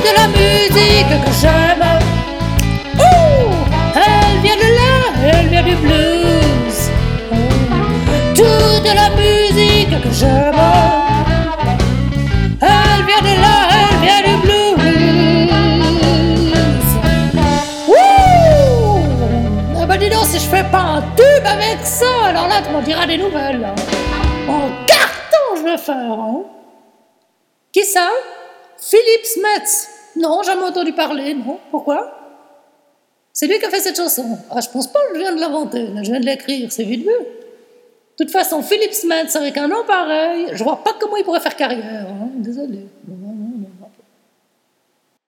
de la musique que j'aime. Elle vient de là, elle vient du blues. Tout de la musique que j'aime. Elle vient de là, elle vient du blues. Ouh, bah dis donc, si je fais pas un tube avec ça, alors là tu m'en diras des nouvelles. En carton je vais faire. Hein. Qui ça? Philippe Smets. Non, jamais entendu parler, non. Pourquoi? C'est lui qui a fait cette chanson. Ah, je pense pas je viens de l'inventer, je viens de l'écrire, c'est vite vu. De toute façon, Philippe Smets avec un nom pareil, je vois pas comment il pourrait faire carrière. Hein. Désolé.